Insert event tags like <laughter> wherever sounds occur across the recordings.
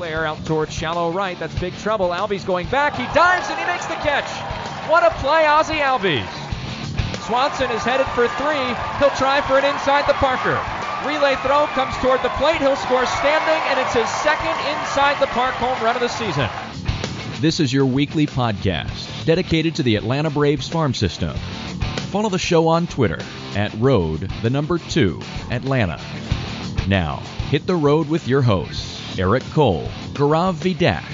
Flair out towards shallow right. That's big trouble. Albies going back. He dives and he makes the catch. What a play, Ozzie Albies. Swanson is headed for three. He'll try for an inside the Parker. Relay throw comes toward the plate. He'll score standing, and it's his second inside the park home run of the season. This is your weekly podcast dedicated to the Atlanta Braves farm system. Follow the show on Twitter at road the number two Atlanta. Now hit the road with your hosts. Eric Cole, Gaurav Vidak,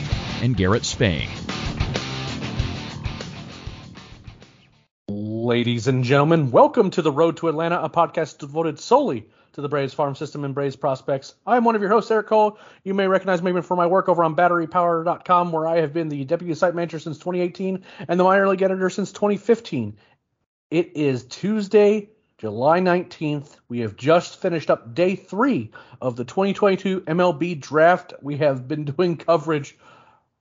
and Garrett Spain. Ladies and gentlemen, welcome to the Road to Atlanta, a podcast devoted solely to the Braves farm system and Braves prospects. I am one of your hosts, Eric Cole. You may recognize me for my work over on BatteryPower.com, where I have been the deputy site manager since 2018 and the minor league editor since 2015. It is Tuesday, July 19th. We have just finished up day three of the 2022 MLB draft. We have been doing coverage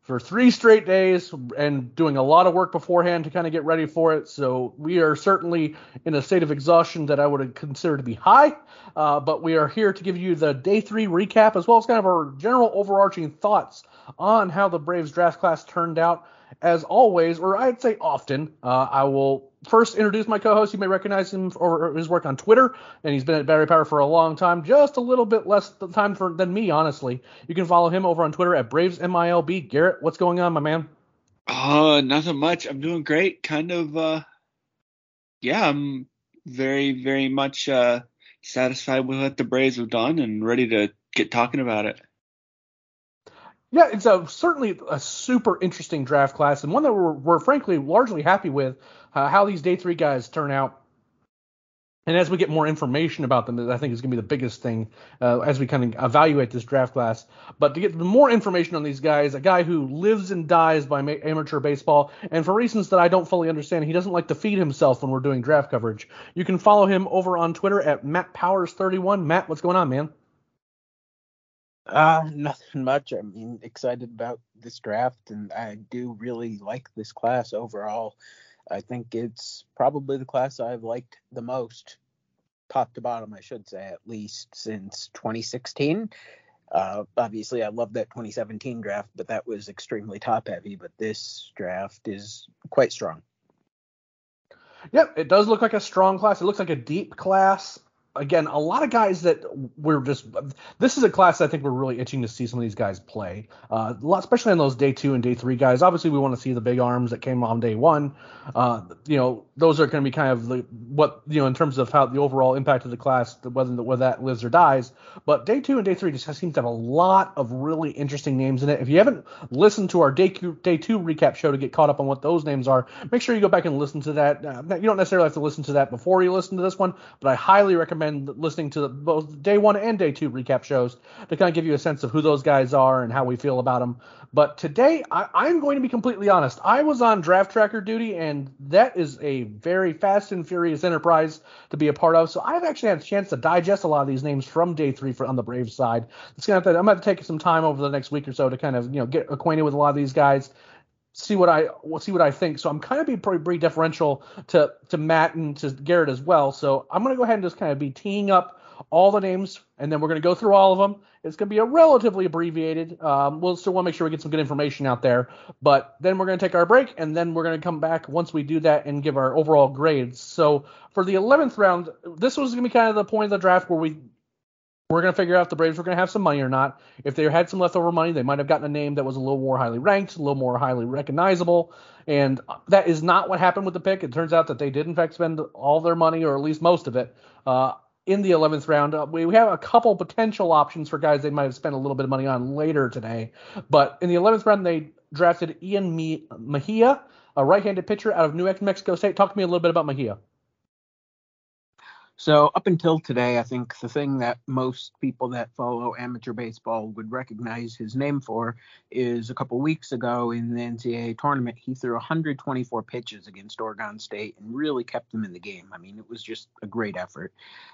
for three straight days and doing a lot of work beforehand to kind of get ready for it. So we are certainly in a state of exhaustion that I would consider to be high. Uh, but we are here to give you the day three recap as well as kind of our general overarching thoughts on how the Braves draft class turned out. As always, or I'd say often, uh, I will first introduce my co-host. You may recognize him for his work on Twitter, and he's been at Battery Power for a long time, just a little bit less time for than me, honestly. You can follow him over on Twitter at Braves MILB. Garrett, what's going on, my man? Uh, nothing much. I'm doing great. Kind of, uh, yeah, I'm very, very much uh, satisfied with what the Braves have done and ready to get talking about it. Yeah, it's a certainly a super interesting draft class and one that we're, we're frankly largely happy with uh, how these day three guys turn out. And as we get more information about them, I think is going to be the biggest thing uh, as we kind of evaluate this draft class. But to get more information on these guys, a guy who lives and dies by ma- amateur baseball, and for reasons that I don't fully understand, he doesn't like to feed himself when we're doing draft coverage. You can follow him over on Twitter at Matt Powers31. Matt, what's going on, man? Uh, <laughs> nothing much. I mean, excited about this draft, and I do really like this class overall. I think it's probably the class I've liked the most, top to bottom, I should say, at least since 2016. Uh, obviously, I love that 2017 draft, but that was extremely top heavy. But this draft is quite strong. Yep, it does look like a strong class. It looks like a deep class again, a lot of guys that we're just. This is a class I think we're really itching to see some of these guys play. Uh, especially on those day two and day three guys. Obviously, we want to see the big arms that came on day one. Uh, you know, those are going to be kind of the, what you know in terms of how the overall impact of the class, whether whether that lives or dies. But day two and day three just seems to have a lot of really interesting names in it. If you haven't listened to our day two, day two recap show to get caught up on what those names are, make sure you go back and listen to that. Uh, you don't necessarily have to listen to that before you listen to this one, but I highly recommend recommend listening to both day one and day two recap shows to kind of give you a sense of who those guys are and how we feel about them. But today, I, am going to be completely honest. I was on draft tracker duty, and that is a very fast and furious enterprise to be a part of. So I've actually had a chance to digest a lot of these names from day three for, on the Braves side. It's gonna have to, I'm going to take some time over the next week or so to kind of you know get acquainted with a lot of these guys see what I will see what I think. So I'm kind of being pretty, pretty deferential to to Matt and to Garrett as well. So I'm gonna go ahead and just kind of be teeing up all the names, and then we're gonna go through all of them. It's gonna be a relatively abbreviated. Um, we'll still want to make sure we get some good information out there, but then we're gonna take our break, and then we're gonna come back once we do that and give our overall grades. So for the 11th round, this was gonna be kind of the point of the draft where we we're going to figure out if the Braves were going to have some money or not. If they had some leftover money, they might have gotten a name that was a little more highly ranked, a little more highly recognizable. And that is not what happened with the pick. It turns out that they did, in fact, spend all their money, or at least most of it, uh, in the 11th round. Uh, we, we have a couple potential options for guys they might have spent a little bit of money on later today. But in the 11th round, they drafted Ian Mejia, a right handed pitcher out of New Mexico State. Talk to me a little bit about Mejia. So up until today, I think the thing that most people that follow amateur baseball would recognize his name for is a couple weeks ago in the NCAA tournament, he threw 124 pitches against Oregon State and really kept them in the game. I mean, it was just a great effort.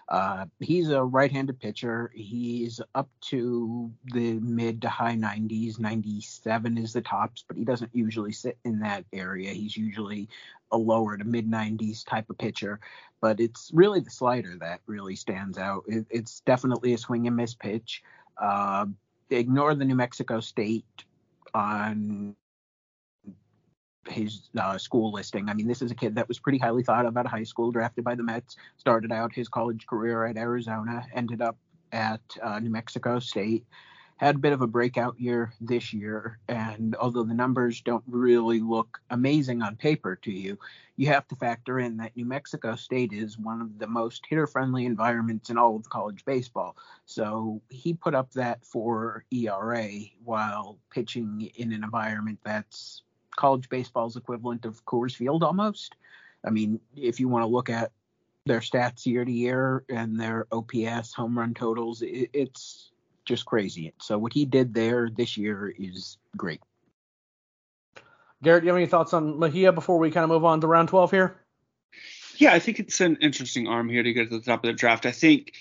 Uh, he's a right-handed pitcher. He's up to the mid to high 90s. 97 is the tops, but he doesn't usually sit in that area. He's usually a lower to mid 90s type of pitcher, but it's really the slider that really stands out. It, it's definitely a swing and miss pitch. Uh, ignore the New Mexico State on his uh, school listing. I mean, this is a kid that was pretty highly thought of of high school, drafted by the Mets, started out his college career at Arizona, ended up at uh, New Mexico State had a bit of a breakout year this year. And although the numbers don't really look amazing on paper to you, you have to factor in that New Mexico State is one of the most hitter friendly environments in all of college baseball. So he put up that for ERA while pitching in an environment that's college baseball's equivalent of Coors Field almost. I mean, if you want to look at their stats year to year and their OPS, home run totals, it's just crazy. So what he did there this year is great. Garrett, do you have any thoughts on Mejia before we kind of move on to round 12 here? Yeah, I think it's an interesting arm here to get to the top of the draft. I think,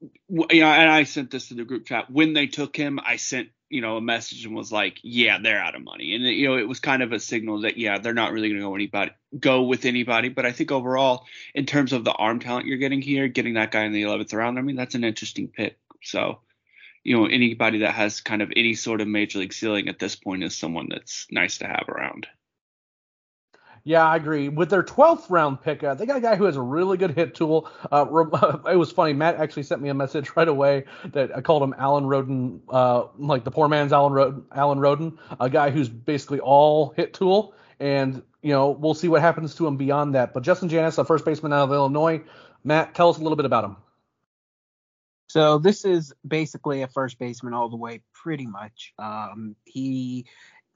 you know, and I sent this to the group chat. When they took him, I sent, you know, a message and was like, yeah, they're out of money. And, you know, it was kind of a signal that, yeah, they're not really going to go anybody, go with anybody. But I think overall, in terms of the arm talent you're getting here, getting that guy in the 11th round, I mean, that's an interesting pick. So, you know anybody that has kind of any sort of major league ceiling at this point is someone that's nice to have around. Yeah, I agree. With their 12th round pick, uh, they got a guy who has a really good hit tool. Uh, <laughs> it was funny. Matt actually sent me a message <laughs> right away that I called him Alan Roden, uh, like the poor man's Alan Roden, Alan Roden, a guy who's basically all hit tool. And, you know, we'll see what happens to him beyond that. But Justin Janas, a first baseman out of Illinois. Matt, tell us a little bit about him. So this is basically a first baseman all the way, pretty much. Um, he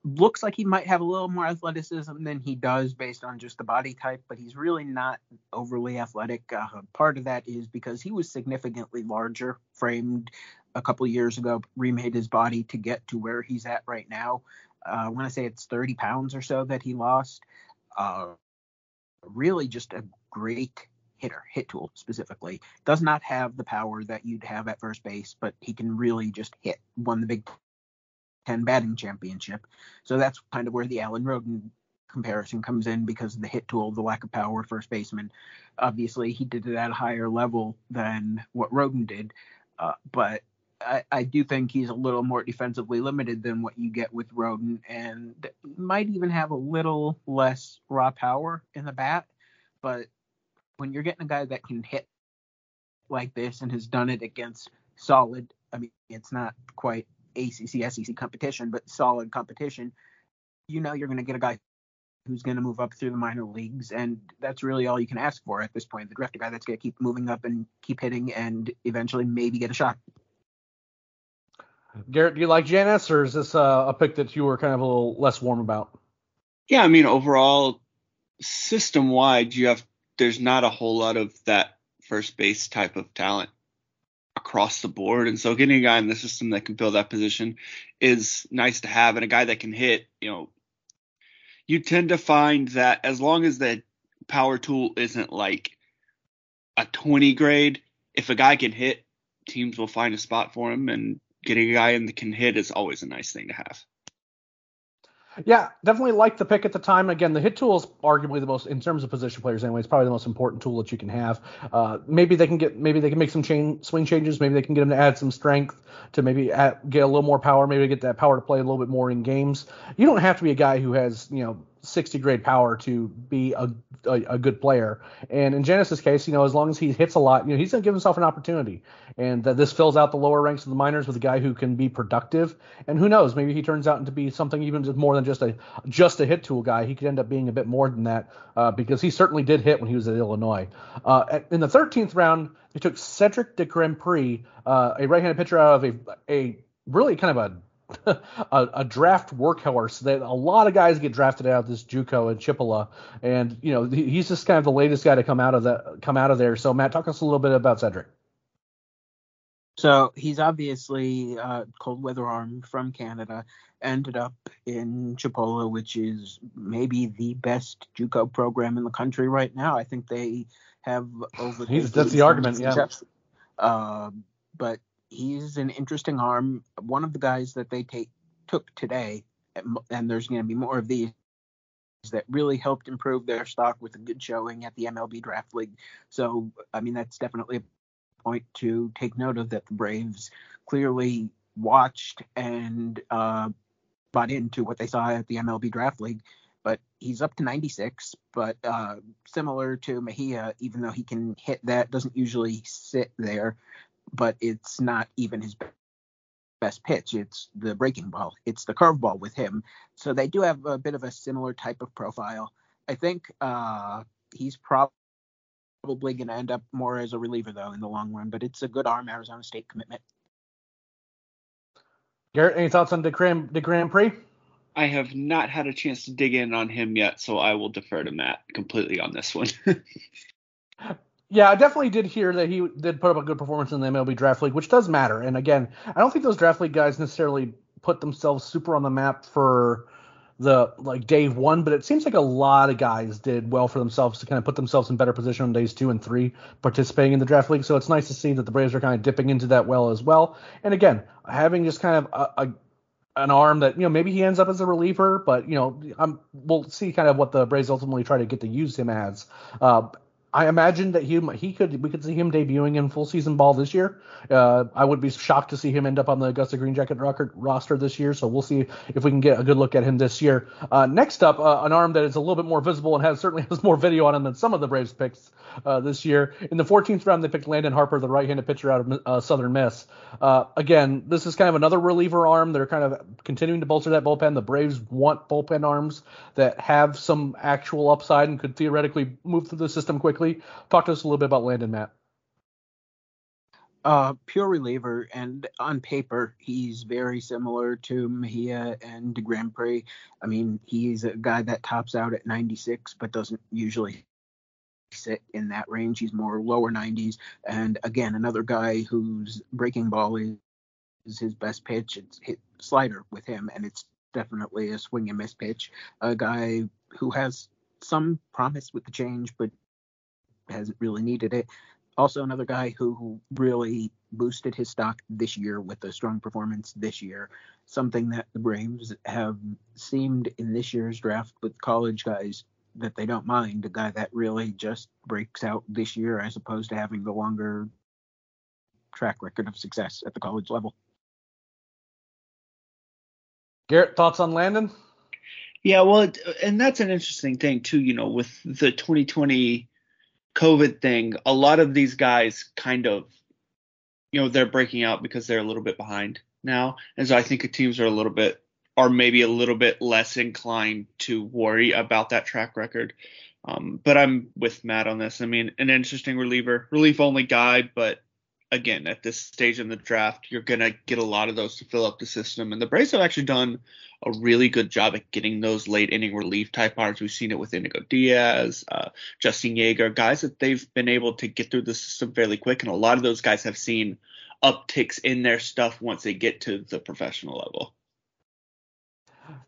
looks like he might have a little more athleticism than he does based on just the body type, but he's really not overly athletic. Uh, part of that is because he was significantly larger, framed a couple years ago, remade his body to get to where he's at right now. Uh, I want to say it's 30 pounds or so that he lost. Uh, really, just a great hitter, hit tool specifically. Does not have the power that you'd have at first base, but he can really just hit. Won the Big Ten batting championship. So that's kind of where the Alan Roden comparison comes in because of the hit tool, the lack of power, first baseman. Obviously, he did it at a higher level than what Roden did, uh, but I, I, do think he's a little more defensively limited than what you get with Roden, and might even have a little less raw power in the bat. But when you're getting a guy that can hit like this and has done it against solid, I mean, it's not quite ACC, SEC competition, but solid competition, you know you're going to get a guy who's going to move up through the minor leagues, and that's really all you can ask for at this point. The draft a guy that's going to keep moving up and keep hitting, and eventually maybe get a shot. Garrett, do you like Janas, or is this uh, a pick that you were kind of a little less warm about? Yeah, I mean, overall, system wide, you have there's not a whole lot of that first base type of talent across the board. And so getting a guy in the system that can fill that position is nice to have. And a guy that can hit, you know, you tend to find that as long as the power tool isn't like a 20 grade, if a guy can hit, teams will find a spot for him. And getting a guy in that can hit is always a nice thing to have. Yeah, definitely like the pick at the time. Again, the hit tool is arguably the most, in terms of position players anyway, it's probably the most important tool that you can have. Uh, maybe they can get, maybe they can make some chain swing changes. Maybe they can get him to add some strength to maybe add, get a little more power. Maybe get that power to play a little bit more in games. You don't have to be a guy who has, you know, 60 grade power to be a, a, a, good player. And in Janas's case, you know, as long as he hits a lot, you know, he's going to give himself an opportunity. And that this fills out the lower ranks of the minors with a guy who can be productive. And who knows, maybe he turns out to be something even more than just a just a hit tool guy. He could end up being a bit more than that uh, because he certainly did hit when he was at Illinois. Uh, in the 13th round, they took Cedric de Grandpre, uh, a right-handed pitcher out of a a really kind of a <laughs> a, a, draft workhorse that a lot of guys get drafted out of this JUCO and Chipola, and you know he's just kind of the latest guy to come out of that come out of there. So Matt, talk us a little bit about Cedric. So he's obviously a cold weather arm from Canada. Ended up in Chipola, which is maybe the best JUCO program in the country right now. I think they have over. that's the argument, yeah. Uh, but he's an interesting arm. One of the guys that they take took today, and there's going to be more of these that really helped improve their stock with a good showing at the MLB Draft League. So, I mean, that's definitely a point to take note of that the Braves clearly watched and uh, bought into what they saw at the MLB Draft League. But he's up to 96, but uh, similar to Mejia, even though he can hit that, doesn't usually sit there but it's not even his best pitch. It's the breaking ball. It's the curveball with him. So they do have a bit of a similar type of profile. I think uh, he's probably going to end up more as a reliever though in the long run, but it's a good arm Arizona State commitment. Garrett, any thoughts on the Grand, the Grandpre? I have not had a chance to dig in on him yet, so I will defer to Matt completely on this one. <laughs> Yeah, I definitely did hear that he did put up a good performance in the MLB Draft League, which does matter. And again, I don't think those Draft League guys necessarily put themselves super on the map for the like day one, but it seems like a lot of guys did well for themselves to kind of put themselves in better position on days two and three participating in the draft league. So it's nice to see that the Braves are kind of dipping into that well as well. And again, having just kind of a, a an arm that you know maybe he ends up as a reliever, but you know I'm, we'll see kind of what the Braves ultimately try to get to use him as. Uh, I imagine that he he could we could see him debuting in full season ball this year. Uh, I would be shocked to see him end up on the Augusta Green Jacket roster this year. So we'll see if we can get a good look at him this year. Uh, next up, uh, an arm that is a little bit more visible and has certainly <laughs> has more video on him than some of the Braves picks uh, this year. In the 14th round, they picked Landon Harper, the right-handed pitcher out of uh, Southern Miss. Uh, again, this is kind of another reliever arm. They're kind of continuing to bolster that bullpen. The Braves want bullpen arms that have some actual upside and could theoretically move through the system quickly. Talk to us a little bit about Landon, Matt. Uh, pure reliever, and on paper, he's very similar to Mejia and de Grandpre. I mean, he's a guy that tops out at 96, but doesn't usually sit in that range. He's more lower 90s. And again, another guy whose breaking ball is, is his best pitch. It's hit slider with him, and it's definitely a swing and miss pitch. A guy who has some promise with the change, but hasn't really needed it. Also, another guy who really boosted his stock this year with a strong performance this year. Something that the Braves have seemed in this year's draft with college guys that they don't mind a guy that really just breaks out this year as opposed to having the longer track record of success at the college level. Garrett, thoughts on Landon? Yeah, well, and that's an interesting thing too. You know, with the 2020 COVID thing, a lot of these guys kind of, you know, they're breaking out because they're a little bit behind now, and so I think teams are a little bit are maybe a little bit less inclined to worry about that track record. Um, but I'm with Matt on this. I mean, an interesting reliever, relief only guy, but again, at this stage in the draft, you're gonna get a lot of those to fill up the system. And the Braves have actually done a really good job at getting those late inning relief type arms. We've seen it with Indigo Diaz, uh, Justin Yeager, guys that they've been able to get through the system fairly quick. And a lot of those guys have seen upticks in their stuff once they get to the professional level.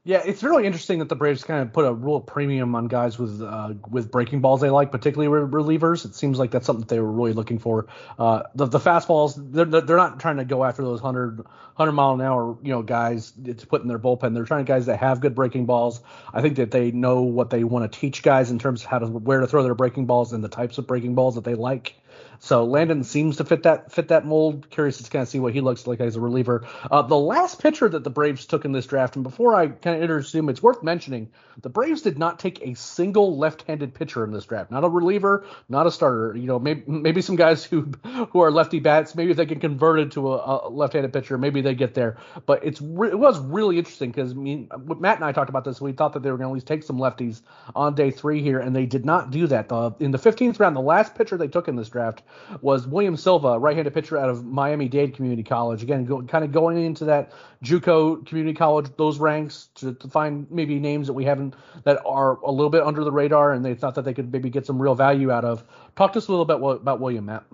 Yeah, it's really interesting that the Braves kind of put a real premium on guys with uh, with breaking balls they like, particularly relievers. It seems like that's something that they were really looking for. Uh, the, the fastballs, they're, they're not trying to go after those 100, 100 mile an hour you know guys to put in their bullpen. They're trying guys that have good breaking balls. I think that they know what they want to teach guys in terms of how to where to throw their breaking balls and the types of breaking balls that they like. So Landon seems to fit that fit that mold. Curious to kind of see what he looks like as a reliever. Uh, the last pitcher that the Braves took in this draft, and before I kind of introduce him, it's worth mentioning the Braves did not take a single left-handed pitcher in this draft. Not a reliever, not a starter. You know, maybe maybe some guys who who are lefty bats, maybe they can convert into a, a left-handed pitcher, maybe they get there. But it's re- it was really interesting because I mean, Matt and I talked about this. We thought that they were going to at least take some lefties on day three here, and they did not do that. The, in the 15th round, the last pitcher they took in this draft was William Silva, right-handed pitcher out of Miami-Dade Community College. Again, go, kind of going into that JUCO community college, those ranks to, to find maybe names that we haven't that are a little bit under the radar, and they thought that they could maybe get some real value out of. Talk to us a little bit about William, Matt.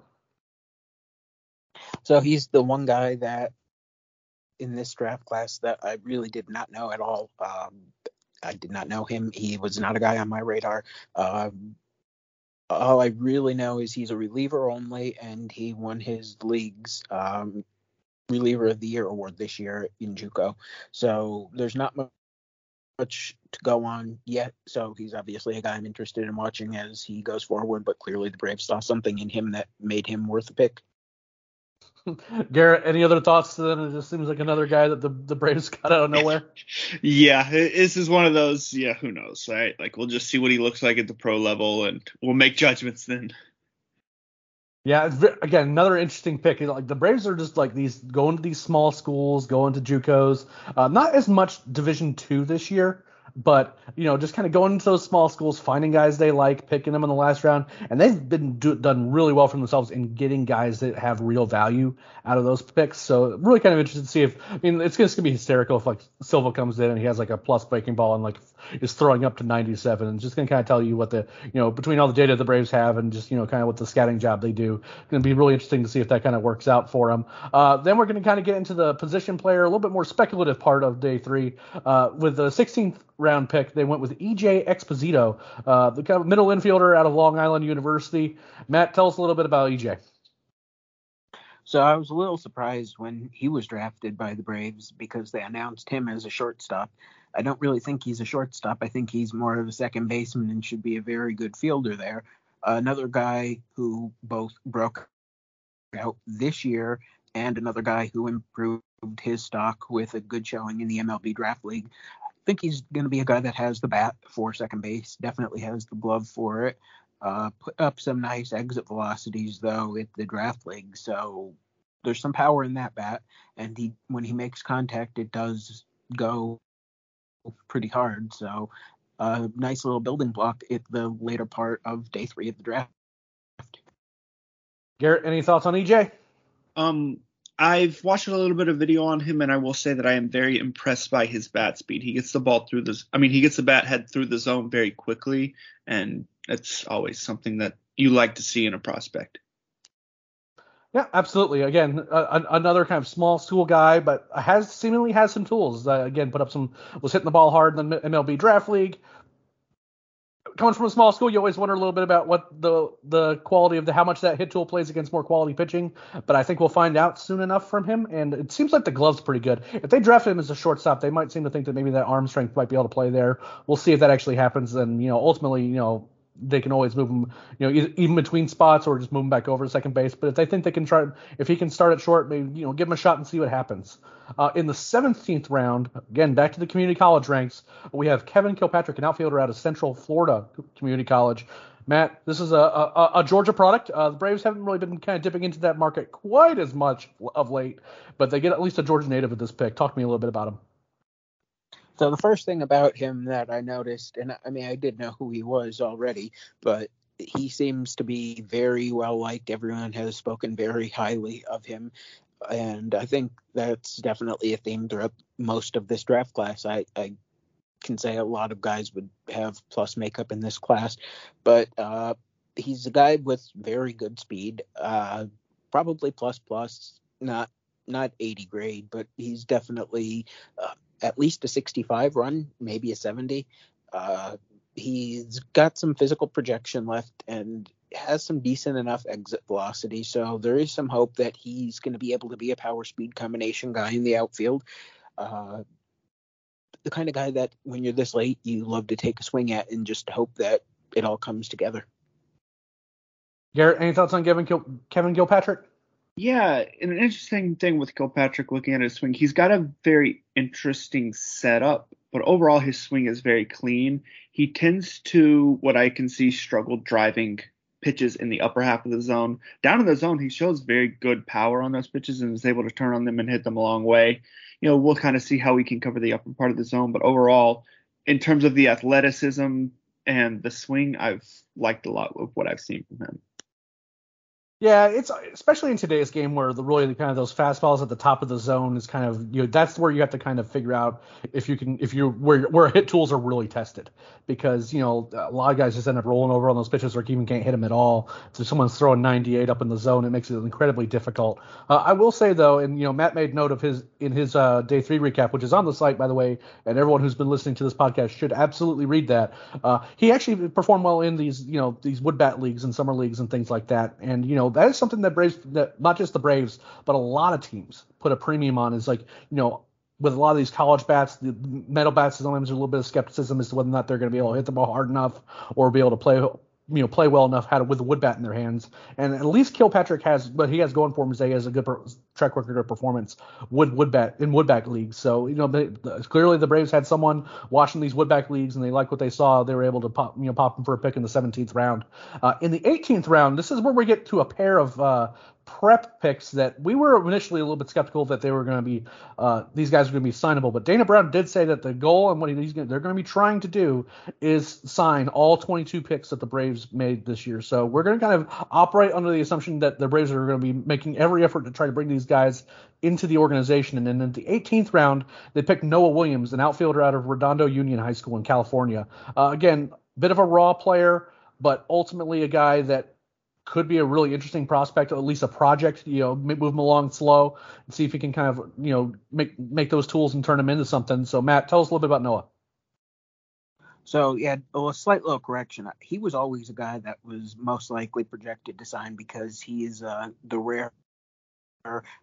So he's the one guy that in this draft class that I really did not know at all. Um, I did not know him. He was not a guy on my radar. Uh, all I really know is he's a reliever only, and he won his league's um, reliever of the year award this year in JUCO. So there's not much to go on yet. So he's obviously a guy I'm interested in watching as he goes forward. But clearly the Braves saw something in him that made him worth a pick. <laughs> Garrett, any other thoughts? To then it just seems like another guy that the, the Braves <laughs> got out of nowhere. <laughs> yeah, this is one of those. Yeah, who knows, right? Like we'll just see what he looks like at the pro level, and we'll make judgments then. Yeah, again, another interesting pick. Like the Braves are just like these going to these small schools, going to JUCOs. Uh, not as much Division two this year. But you know, just kind of going to those small schools, finding guys they like, picking them in the last round, and they've been do, done really well for themselves in getting guys that have real value out of those picks. So really kind of interested to see if I mean it's just gonna be hysterical if like Silva comes in and he has like a plus breaking ball and like is throwing up to 97 and just gonna kind of tell you what the you know between all the data the Braves have and just you know kind of what the scouting job they do. Gonna be really interesting to see if that kind of works out for them. Uh, then we're gonna kind of get into the position player, a little bit more speculative part of day three uh, with the 16th round pick. They went with EJ Exposito, uh, the kind of middle infielder out of Long Island University. Matt, tell us a little bit about EJ. So I was a little surprised when he was drafted by the Braves because they announced him as a shortstop. I don't really think he's a shortstop. I think he's more of a second baseman and should be a very good fielder there. Uh, another guy who both broke out this year and another guy who improved his stock with a good showing in the MLB Draft League I think he's going to be a guy that has the bat for second base. Definitely has the glove for it. Uh, put up some nice exit velocities though at the draft league, so there's some power in that bat. And he, when he makes contact, it does go pretty hard. So, a uh, nice little building block at the later part of day three of the draft. Garrett, any thoughts on EJ? Um, I've watched a little bit of video on him, and I will say that I am very impressed by his bat speed. He gets the ball through the, I mean, he gets the bat head through the zone very quickly, and that's always something that you like to see in a prospect. Yeah, absolutely. Again, uh, another kind of small school guy, but has seemingly has some tools. Uh, again, put up some was hitting the ball hard in the MLB draft league coming from a small school, you always wonder a little bit about what the the quality of the how much that hit tool plays against more quality pitching. But I think we'll find out soon enough from him. And it seems like the glove's pretty good. If they draft him as a shortstop, they might seem to think that maybe that arm strength might be able to play there. We'll see if that actually happens. And you know, ultimately, you know, they can always move him, you know, even between spots or just move him back over to second base. But if they think they can try, if he can start at short, maybe you know, give him a shot and see what happens. Uh, in the 17th round, again back to the community college ranks, we have Kevin Kilpatrick, an outfielder out of Central Florida Community College. Matt, this is a, a, a Georgia product. Uh, the Braves haven't really been kind of dipping into that market quite as much of late, but they get at least a Georgia native with this pick. Talk to me a little bit about him. So the first thing about him that I noticed, and I mean I did know who he was already, but he seems to be very well liked. Everyone has spoken very highly of him, and I think that's definitely a theme throughout most of this draft class. I, I can say a lot of guys would have plus makeup in this class, but uh, he's a guy with very good speed, uh, probably plus plus, not not 80 grade, but he's definitely uh, at least a 65 run, maybe a 70. Uh, he's got some physical projection left and has some decent enough exit velocity. So there is some hope that he's going to be able to be a power speed combination guy in the outfield. Uh, the kind of guy that when you're this late, you love to take a swing at and just hope that it all comes together. Garrett, any thoughts on Kevin, Gil- Kevin Gilpatrick? Yeah, and an interesting thing with Kilpatrick looking at his swing, he's got a very interesting setup, but overall his swing is very clean. He tends to, what I can see, struggle driving pitches in the upper half of the zone. Down in the zone, he shows very good power on those pitches and is able to turn on them and hit them a long way. You know, we'll kind of see how he can cover the upper part of the zone, but overall, in terms of the athleticism and the swing, I've liked a lot of what I've seen from him. Yeah, it's especially in today's game where the really kind of those fastballs at the top of the zone is kind of you know that's where you have to kind of figure out if you can if you where where hit tools are really tested because you know a lot of guys just end up rolling over on those pitches or even can't hit them at all. So if someone's throwing 98 up in the zone, it makes it incredibly difficult. Uh, I will say though, and you know Matt made note of his in his uh, day three recap, which is on the site by the way, and everyone who's been listening to this podcast should absolutely read that. Uh, he actually performed well in these you know these wood bat leagues and summer leagues and things like that, and you know that is something that Braves, that not just the Braves, but a lot of teams put a premium on. Is like, you know, with a lot of these college bats, the metal bats, sometimes there's a little bit of skepticism as to whether or not they're going to be able to hit the ball hard enough or be able to play you know play well enough had with a wood bat in their hands. And at least Kilpatrick has but he has going for him is he has a good per, track record of performance wood wood bat in woodback leagues. So you know they, the, clearly the Braves had someone watching these woodback leagues and they like what they saw. They were able to pop you know pop him for a pick in the 17th round. Uh, in the 18th round, this is where we get to a pair of uh, prep picks that we were initially a little bit skeptical that they were going to be uh, these guys are going to be signable. But Dana Brown did say that the goal and what he's going they're going to be trying to do is sign all 22 picks that the Braves made this year. So we're going to kind of operate under the assumption that the Braves are going to be making every effort to try to bring these guys into the organization. And then in the 18th round, they picked Noah Williams, an outfielder out of Redondo Union High School in California. Uh, again, bit of a raw player, but ultimately a guy that could be a really interesting prospect, or at least a project. You know, move him along slow and see if he can kind of you know make make those tools and turn them into something. So Matt, tell us a little bit about Noah. So yeah, well, a slight little correction. He was always a guy that was most likely projected to sign because he is uh, the rare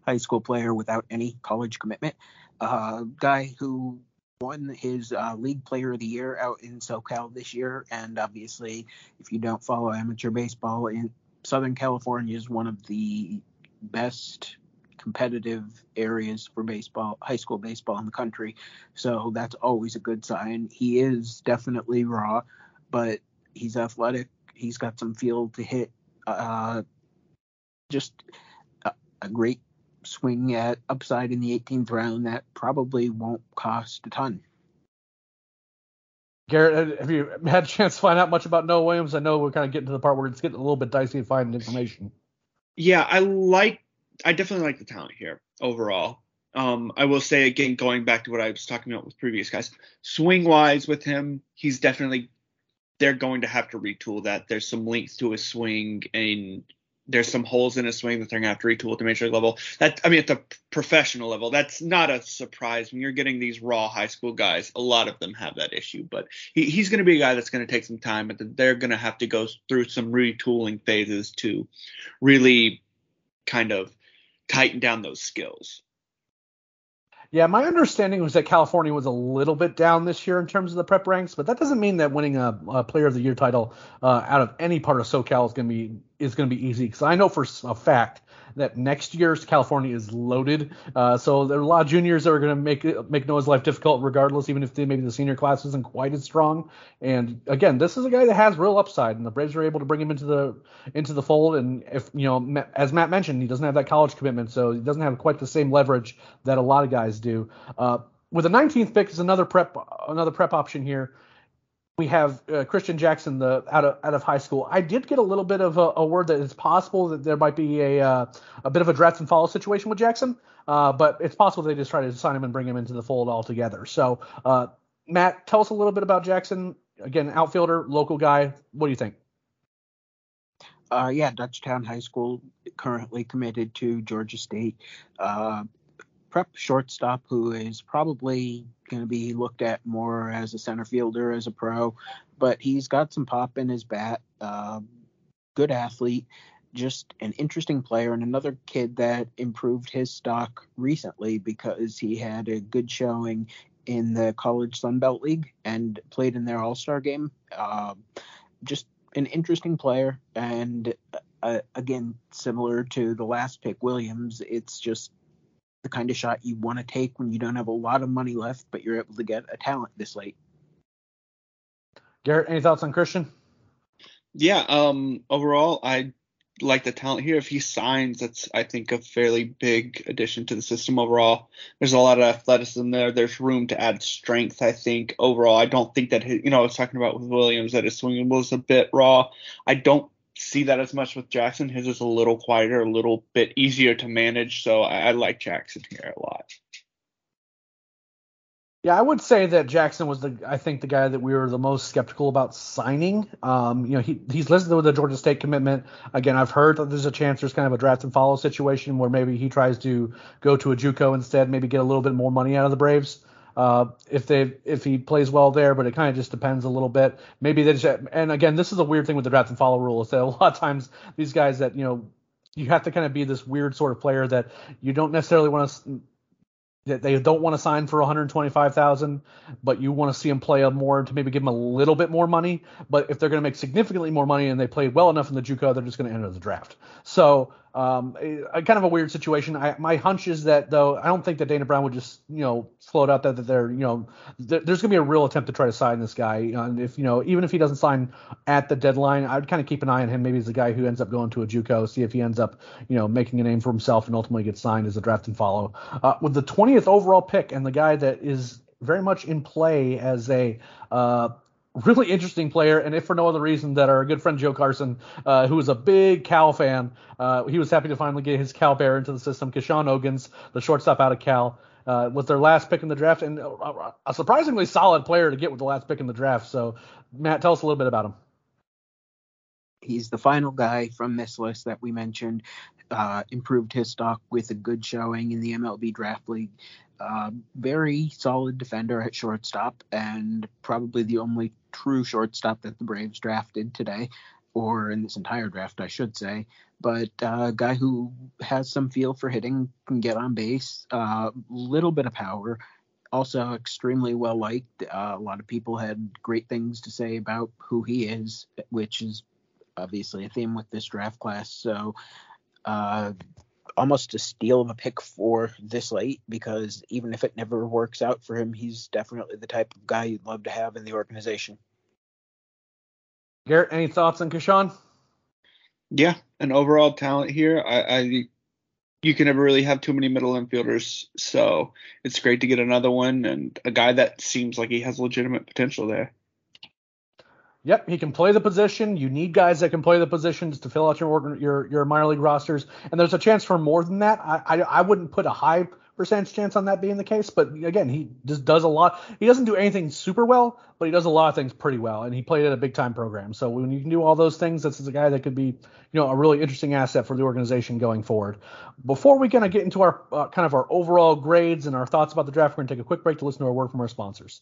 high school player without any college commitment. Uh, guy who won his uh, league player of the year out in SoCal this year, and obviously, if you don't follow amateur baseball in Southern California is one of the best competitive areas for baseball, high school baseball in the country. So that's always a good sign. He is definitely raw, but he's athletic. He's got some feel to hit. Uh, just a, a great swing at upside in the 18th round that probably won't cost a ton. Garrett, have you had a chance to find out much about Noah Williams? I know we're kind of getting to the part where it's getting a little bit dicey to find information. Yeah, I like, I definitely like the talent here overall. Um, I will say again, going back to what I was talking about with previous guys, swing wise with him, he's definitely they're going to have to retool that. There's some links to his swing and there's some holes in his swing that they're gonna have to retool at the major league level. That I mean, at the professional level, that's not a surprise when you're getting these raw high school guys. A lot of them have that issue, but he, he's gonna be a guy that's gonna take some time, but they're gonna have to go through some retooling phases to really kind of tighten down those skills. Yeah, my understanding was that California was a little bit down this year in terms of the prep ranks, but that doesn't mean that winning a, a Player of the Year title uh, out of any part of SoCal is going to be is going to be easy. Because I know for a fact that next year's California is loaded. Uh, so there are a lot of juniors that are going to make make Noah's life difficult, regardless, even if they, maybe the senior class isn't quite as strong. And again, this is a guy that has real upside, and the Braves are able to bring him into the into the fold. And if you know, as Matt mentioned, he doesn't have that college commitment, so he doesn't have quite the same leverage that a lot of guys do. Uh, with the 19th pick is another prep another prep option here we have uh, Christian Jackson, the out of out of high school. I did get a little bit of a, a word that it's possible that there might be a uh, a bit of a draft and follow situation with Jackson, uh, but it's possible they just try to sign him and bring him into the fold altogether. So, uh, Matt, tell us a little bit about Jackson. Again, outfielder, local guy. What do you think? Uh, yeah, Dutchtown High School currently committed to Georgia State. Prep shortstop who is probably going to be looked at more as a center fielder as a pro, but he's got some pop in his bat. Uh, good athlete, just an interesting player, and another kid that improved his stock recently because he had a good showing in the College Sun Belt League and played in their All Star game. Uh, just an interesting player, and uh, again, similar to the last pick, Williams, it's just the kind of shot you want to take when you don't have a lot of money left, but you're able to get a talent this late. Garrett, any thoughts on Christian? Yeah, um, overall, I like the talent here. If he signs, that's I think a fairly big addition to the system overall. There's a lot of athleticism there. There's room to add strength. I think overall, I don't think that his, you know I was talking about with Williams that his swinging was a bit raw. I don't see that as much with Jackson. His is a little quieter, a little bit easier to manage. So I, I like Jackson here a lot. Yeah, I would say that Jackson was the I think the guy that we were the most skeptical about signing. Um, you know, he he's listed with the Georgia State commitment. Again, I've heard that there's a chance there's kind of a draft and follow situation where maybe he tries to go to a JUCO instead, maybe get a little bit more money out of the Braves. Uh, if they if he plays well there, but it kind of just depends a little bit. Maybe they just and again, this is a weird thing with the draft and follow rule is that <laughs> a lot of times these guys that you know you have to kind of be this weird sort of player that you don't necessarily want to that they don't want to sign for 125,000, but you want to see them play more to maybe give them a little bit more money. But if they're going to make significantly more money and they play well enough in the JUCO, they're just going to enter the draft. So um, a, kind of a weird situation. I, my hunch is that though I don't think that Dana Brown would just you know float out that, that they're you know th- there's going to be a real attempt to try to sign this guy. And if you know even if he doesn't sign at the deadline, I'd kind of keep an eye on him. Maybe he's the guy who ends up going to a JUCO, see if he ends up you know making a name for himself and ultimately gets signed as a draft and follow. Uh, with the 20th overall pick and the guy that is very much in play as a uh, really interesting player, and if for no other reason that our good friend Joe Carson, uh, who is a big Cal fan, uh, he was happy to finally get his Cal Bear into the system. Keshawn Ogans, the shortstop out of Cal, uh, was their last pick in the draft, and a surprisingly solid player to get with the last pick in the draft. So, Matt, tell us a little bit about him. He's the final guy from this list that we mentioned. Uh, improved his stock with a good showing in the MLB Draft League. Uh, very solid defender at shortstop, and probably the only true shortstop that the Braves drafted today, or in this entire draft, I should say. But a uh, guy who has some feel for hitting, can get on base, a uh, little bit of power, also extremely well liked. Uh, a lot of people had great things to say about who he is, which is obviously a theme with this draft class. So uh, almost a steal of a pick for this late because even if it never works out for him, he's definitely the type of guy you'd love to have in the organization. Garrett, any thoughts on Keshawn? Yeah, an overall talent here. I, I you can never really have too many middle infielders, so it's great to get another one and a guy that seems like he has legitimate potential there. Yep, he can play the position. You need guys that can play the positions to fill out your your your minor league rosters, and there's a chance for more than that. I I, I wouldn't put a high percentage chance on that being the case, but again, he just does a lot. He doesn't do anything super well, but he does a lot of things pretty well, and he played at a big time program. So when you can do all those things, this is a guy that could be you know a really interesting asset for the organization going forward. Before we kind of get into our uh, kind of our overall grades and our thoughts about the draft, we're gonna take a quick break to listen to a word from our sponsors.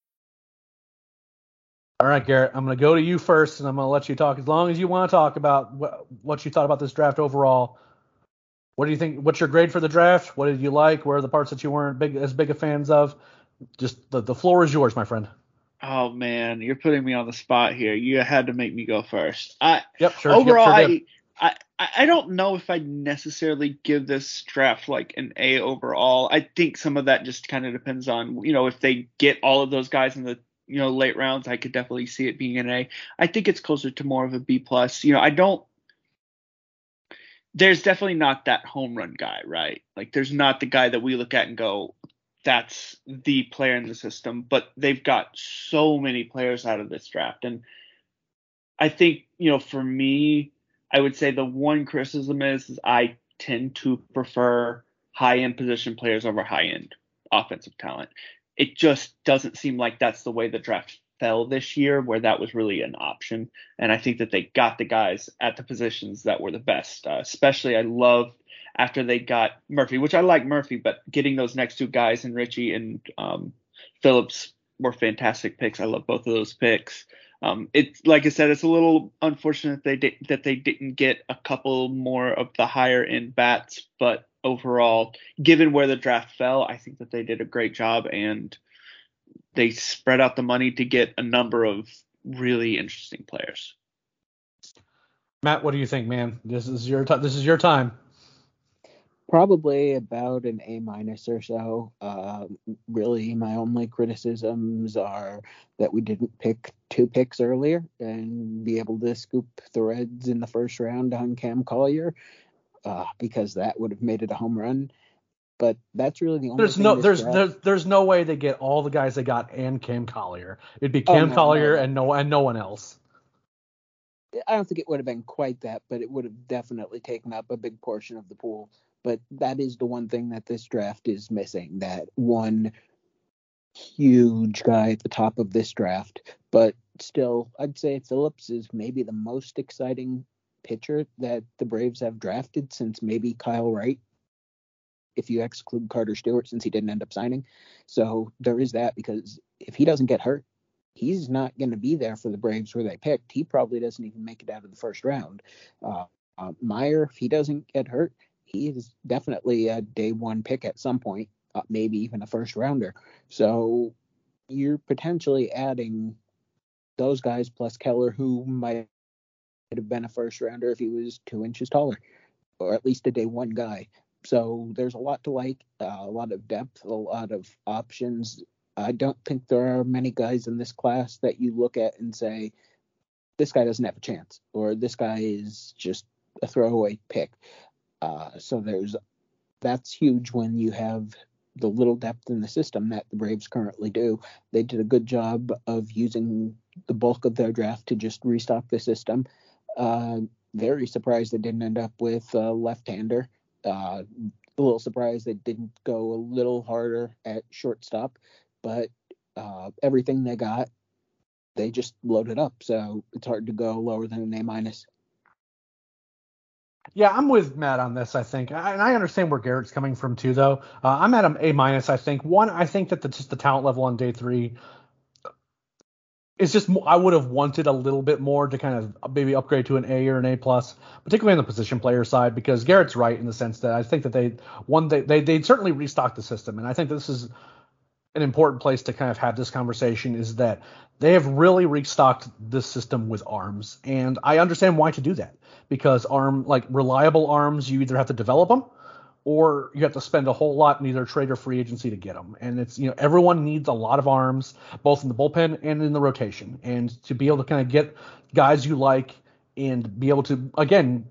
All right, Garrett, I'm going to go to you first, and I'm going to let you talk as long as you want to talk about what, what you thought about this draft overall. What do you think? What's your grade for the draft? What did you like? Where are the parts that you weren't big as big a fans of? Just the, the floor is yours, my friend. Oh man, you're putting me on the spot here. You had to make me go first. I yep, sure. Overall, yep, sure I, I I don't know if I necessarily give this draft like an A overall. I think some of that just kind of depends on you know if they get all of those guys in the you know late rounds, I could definitely see it being an A. I think it's closer to more of a B plus. You know, I don't. There's definitely not that home run guy, right? Like, there's not the guy that we look at and go, that's the player in the system. But they've got so many players out of this draft, and I think you know, for me, I would say the one criticism is, is I tend to prefer high end position players over high end offensive talent. It just doesn't seem like that's the way the draft fell this year, where that was really an option. And I think that they got the guys at the positions that were the best. Uh, especially, I love after they got Murphy, which I like Murphy, but getting those next two guys and Ritchie and um, Phillips were fantastic picks. I love both of those picks. Um, it's like I said, it's a little unfortunate they did, that they didn't get a couple more of the higher end bats, but overall, given where the draft fell, I think that they did a great job and they spread out the money to get a number of really interesting players. Matt, what do you think, man? This is your t- this is your time probably about an A minus or so. Uh, really, my only criticisms are that we didn't pick two picks earlier and be able to scoop the Reds in the first round on Cam Collier, uh, because that would have made it a home run. But that's really the only. There's no there's, there's there's no way they get all the guys they got and Cam Collier. It'd be oh, Cam oh, no, Collier no. and no and no one else. I don't think it would have been quite that, but it would have definitely taken up a big portion of the pool. But that is the one thing that this draft is missing that one huge guy at the top of this draft. But still, I'd say Phillips is maybe the most exciting pitcher that the Braves have drafted since maybe Kyle Wright, if you exclude Carter Stewart, since he didn't end up signing. So there is that because if he doesn't get hurt, he's not going to be there for the Braves where they picked. He probably doesn't even make it out of the first round. Uh, uh, Maier, if he doesn't get hurt, he is definitely a day one pick at some point, uh, maybe even a first rounder. So you're potentially adding those guys plus Keller, who might have been a first rounder if he was two inches taller, or at least a day one guy. So there's a lot to like, uh, a lot of depth, a lot of options. I don't think there are many guys in this class that you look at and say, this guy doesn't have a chance, or this guy is just a throwaway pick. Uh, so there's that's huge when you have the little depth in the system that the Braves currently do. They did a good job of using the bulk of their draft to just restock the system. Uh, very surprised they didn't end up with a left-hander. Uh, a little surprised they didn't go a little harder at shortstop, but uh, everything they got, they just loaded up. So it's hard to go lower than an A minus. Yeah, I'm with Matt on this. I think, I, and I understand where Garrett's coming from too. Though uh, I'm at an A minus. I think one. I think that the, just the talent level on day three is just. I would have wanted a little bit more to kind of maybe upgrade to an A or an A plus, particularly on the position player side, because Garrett's right in the sense that I think that they one they they they certainly restocked the system, and I think this is an important place to kind of have this conversation is that they have really restocked this system with arms, and I understand why to do that because arm like reliable arms, you either have to develop them or you have to spend a whole lot in either trade or free agency to get them. And it's you know everyone needs a lot of arms, both in the bullpen and in the rotation, and to be able to kind of get guys you like and be able to again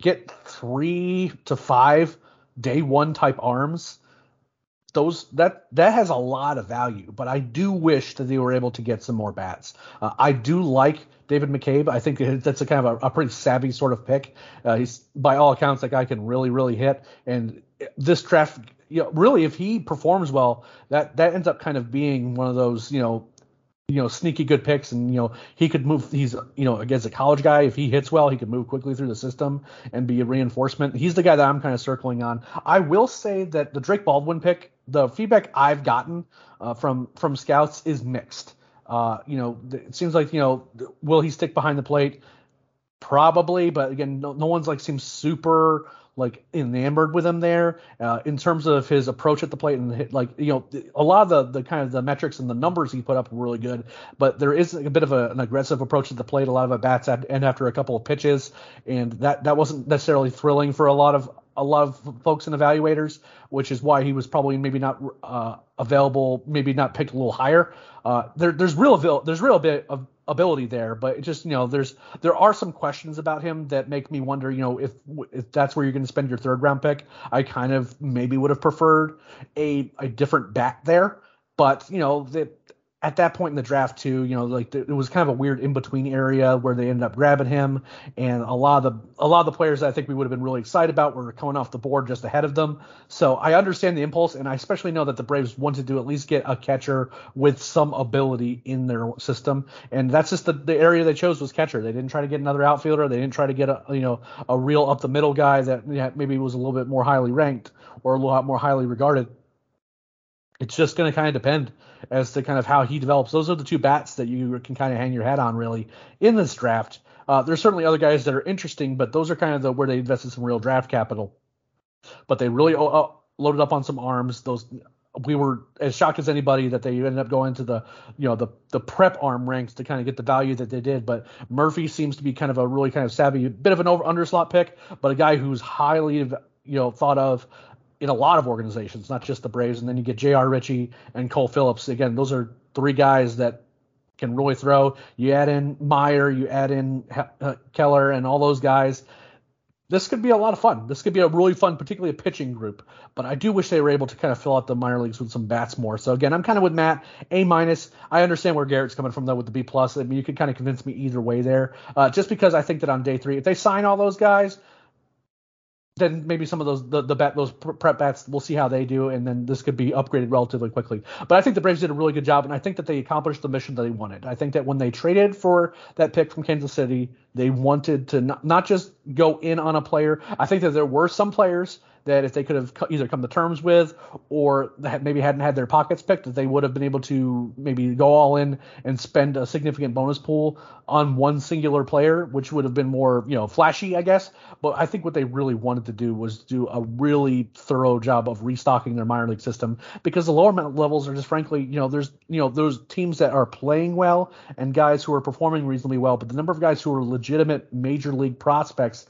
get three to five day one type arms those that that has a lot of value, but I do wish that they were able to get some more bats. Uh, I do like David McCabe. I think <laughs> that's a kind of a, a pretty savvy sort of pick. Uh, he's by all accounts that guy can really really hit, and this draft, you know, really if he performs well, that that ends up kind of being one of those you know you know sneaky good picks and you know he could move he's you know against a college guy if he hits well he could move quickly through the system and be a reinforcement. He's the guy that i'm kind of circling on. I will say that the drake baldwin pick the feedback i've gotten uh, from from scouts is mixed. Uh, you know it seems like you know will he stick behind the plate? Probably but again no, no one's like seems super like enamored with him there uh, in terms of his approach at the plate and hit, like you know a lot of the the kind of the metrics and the numbers he put up were really good but there is a bit of a, an aggressive approach at the plate a lot of at bats and after a couple of pitches and that that wasn't necessarily thrilling for a lot of a lot of folks and evaluators which is why he was probably maybe not uh, available maybe not picked a little higher. Uh, there, there's real there's real bit of ability there, but just you know there's there are some questions about him that make me wonder. You know if if that's where you're going to spend your third round pick, I kind of maybe would have preferred a a different bat there. But you know that at that point in the draft too, you know, like it was kind of a weird in between area where they ended up grabbing him, and a lot of the a lot of the players that I think we would have been really excited about were coming off the board just ahead of them. So I understand the impulse, and I especially know that the Braves wanted to at least get a catcher with some ability in their system, and that's just the, the area they chose was catcher. They didn't try to get another outfielder. They didn't try to get a you know a real up the middle guy that maybe was a little bit more highly ranked or a lot more highly regarded. It's just going to kind of depend as to kind of how he develops. Those are the two bats that you can kind of hang your hat on really in this draft. Uh, there's certainly other guys that are interesting, but those are kind of the where they invested some real draft capital. But they really uh, loaded up on some arms. Those we were as shocked as anybody that they ended up going to the you know the the prep arm ranks to kind of get the value that they did. But Murphy seems to be kind of a really kind of savvy, bit of an over underslot pick, but a guy who's highly you know thought of in a lot of organizations, not just the Braves. And then you get J.R. Ritchie and Cole Phillips. Again, those are three guys that can really throw. You add in Maier, you add in uh, Keller, and all those guys. This could be a lot of fun. This could be a really fun, particularly a pitching group. But I do wish they were able to kind of fill out the minor leagues with some bats more. So again, I'm kind of with Matt. A minus. I understand where Garrett's coming from though with the B plus. I mean, you could kind of convince me either way there. Uh, just because I think that on day three, if they sign all those guys, then maybe some of those the, the bat those prep bats we'll see how they do and then this could be upgraded relatively quickly. But i think the braves did a really good job and i think that they accomplished the mission that they wanted. I think that when they traded for that pick from kansas city they wanted to not, not just go in on a player. I think that there were some players that if they could have either come to terms with or maybe hadn't had their pockets picked, that they would have been able to maybe go all in and spend a significant bonus pool on one singular player, which would have been more, you know, flashy, I guess. But I think what they really wanted to do was do a really thorough job of restocking their minor league system because the lower levels are just frankly, you know, there's, you know, those teams that are playing well and guys who are performing reasonably well, but the number of guys who are legitimate major league prospects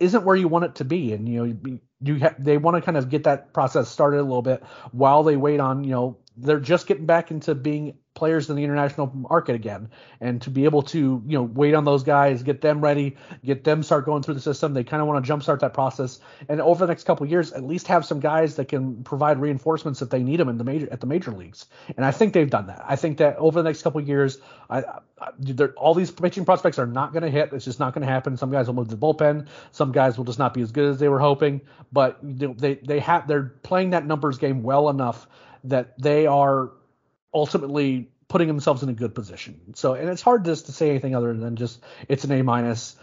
isn't where you want it to be and you know you ha- they want to kind of get that process started a little bit while they wait on you know they're just getting back into being players in the international market again. And to be able to you know wait on those guys get them ready get them start going through the system they kind of want to jumpstart that process. And over the next couple years at least have some guys that can provide reinforcements if they need them in the major at the major leagues. And i think they've done that. I think that over the next couple years I, I all these pitching prospects are not going to hit. It's just not going to happen. Some guys will move to the bullpen. Some guys will just not be as good as they were hoping but they they have they're playing that numbers game well enough that they are ultimately putting themselves in a good position. So, and it's hard just to say anything other than just it's an A minus.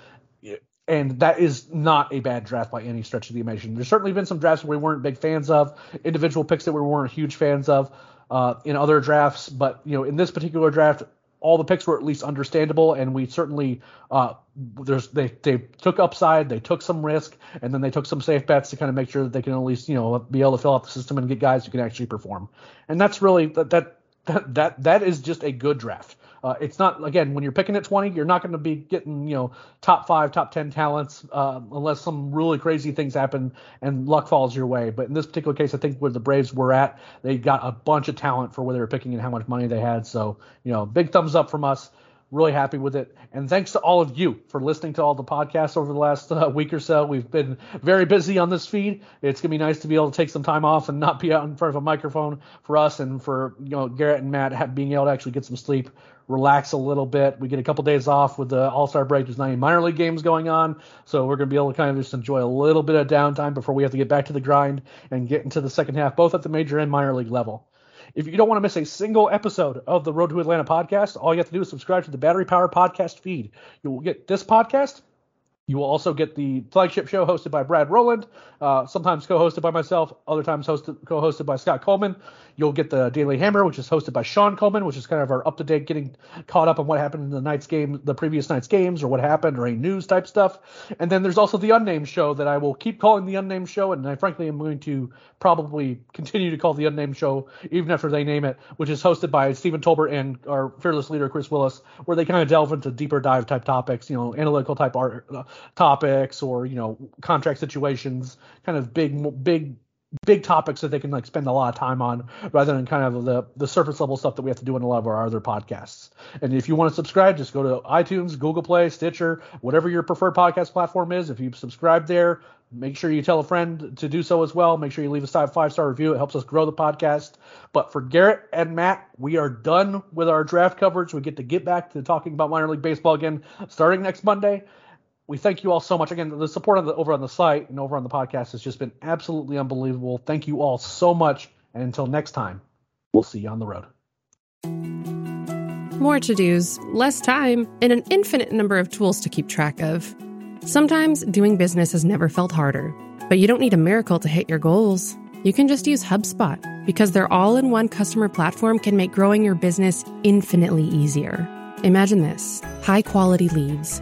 And that is not a bad draft by any stretch of the imagination. There's certainly been some drafts we weren't big fans of, individual picks that we weren't huge fans of uh, in other drafts, but you know, in this particular draft, all the picks were at least understandable, and we certainly uh, there's they they took upside, they took some risk, and then they took some safe bets to kind of make sure that they can at least you know be able to fill out the system and get guys who can actually perform. And that's really that that that that, that is just a good draft. Uh, it's not again when you're picking at 20, you're not going to be getting you know top five, top 10 talents uh, unless some really crazy things happen and luck falls your way. But in this particular case, I think where the Braves were at, they got a bunch of talent for where they were picking and how much money they had. So you know, big thumbs up from us. Really happy with it. And thanks to all of you for listening to all the podcasts over the last uh, week or so. We've been very busy on this feed. It's going to be nice to be able to take some time off and not be out in front of a microphone for us and for you know Garrett and Matt being able to actually get some sleep, relax a little bit. We get a couple days off with the All Star break. There's not any minor league games going on, so we're going to be able to kind of just enjoy a little bit of downtime before we have to get back to the grind and get into the second half, both at the major and minor league level. If you don't want to miss a single episode of the Road to Atlanta podcast, all you have to do is subscribe to the Battery Power podcast feed. You will get this podcast you will also get the flagship show hosted by Brad Rowland, uh, sometimes co-hosted by myself, other times hosted, co-hosted by Scott Coleman. You'll get the Daily Hammer, which is hosted by Sean Coleman, which is kind of our up-to-date, getting caught up on what happened in the night's game, the previous night's games, or what happened, or any news type stuff. And then there's also the Unnamed Show that I will keep calling the Unnamed Show, and I frankly am going to probably continue to call the Unnamed Show even after they name it, which is hosted by Stephen Tolbert and our fearless leader Chris Willis, where they kind of delve into deeper dive type topics, you know, analytical type art. Uh, topics or you know contract situations, kind of big big big topics that they can like spend a lot of time on rather than kind of the the surface level stuff that we have to do in a lot of our other podcasts. And if you want to subscribe, just go to iTunes, Google Play, Stitcher, whatever your preferred podcast platform is. If you subscribe there, make sure you tell a friend to do so as well. Make sure you leave a five star review. It helps us grow the podcast. But for Garrett and Matt, we are done with our draft coverage. We get to get back to talking about minor league baseball again starting next Monday we thank you all so much. Again, the support on the, over on the site and over on the podcast has just been absolutely unbelievable. Thank you all so much. And until next time, we'll see you on the road. More to dos, less time, and an infinite number of tools to keep track of. Sometimes doing business has never felt harder, but you don't need a miracle to hit your goals. You can just use HubSpot because their all in one customer platform can make growing your business infinitely easier. Imagine this high quality leads,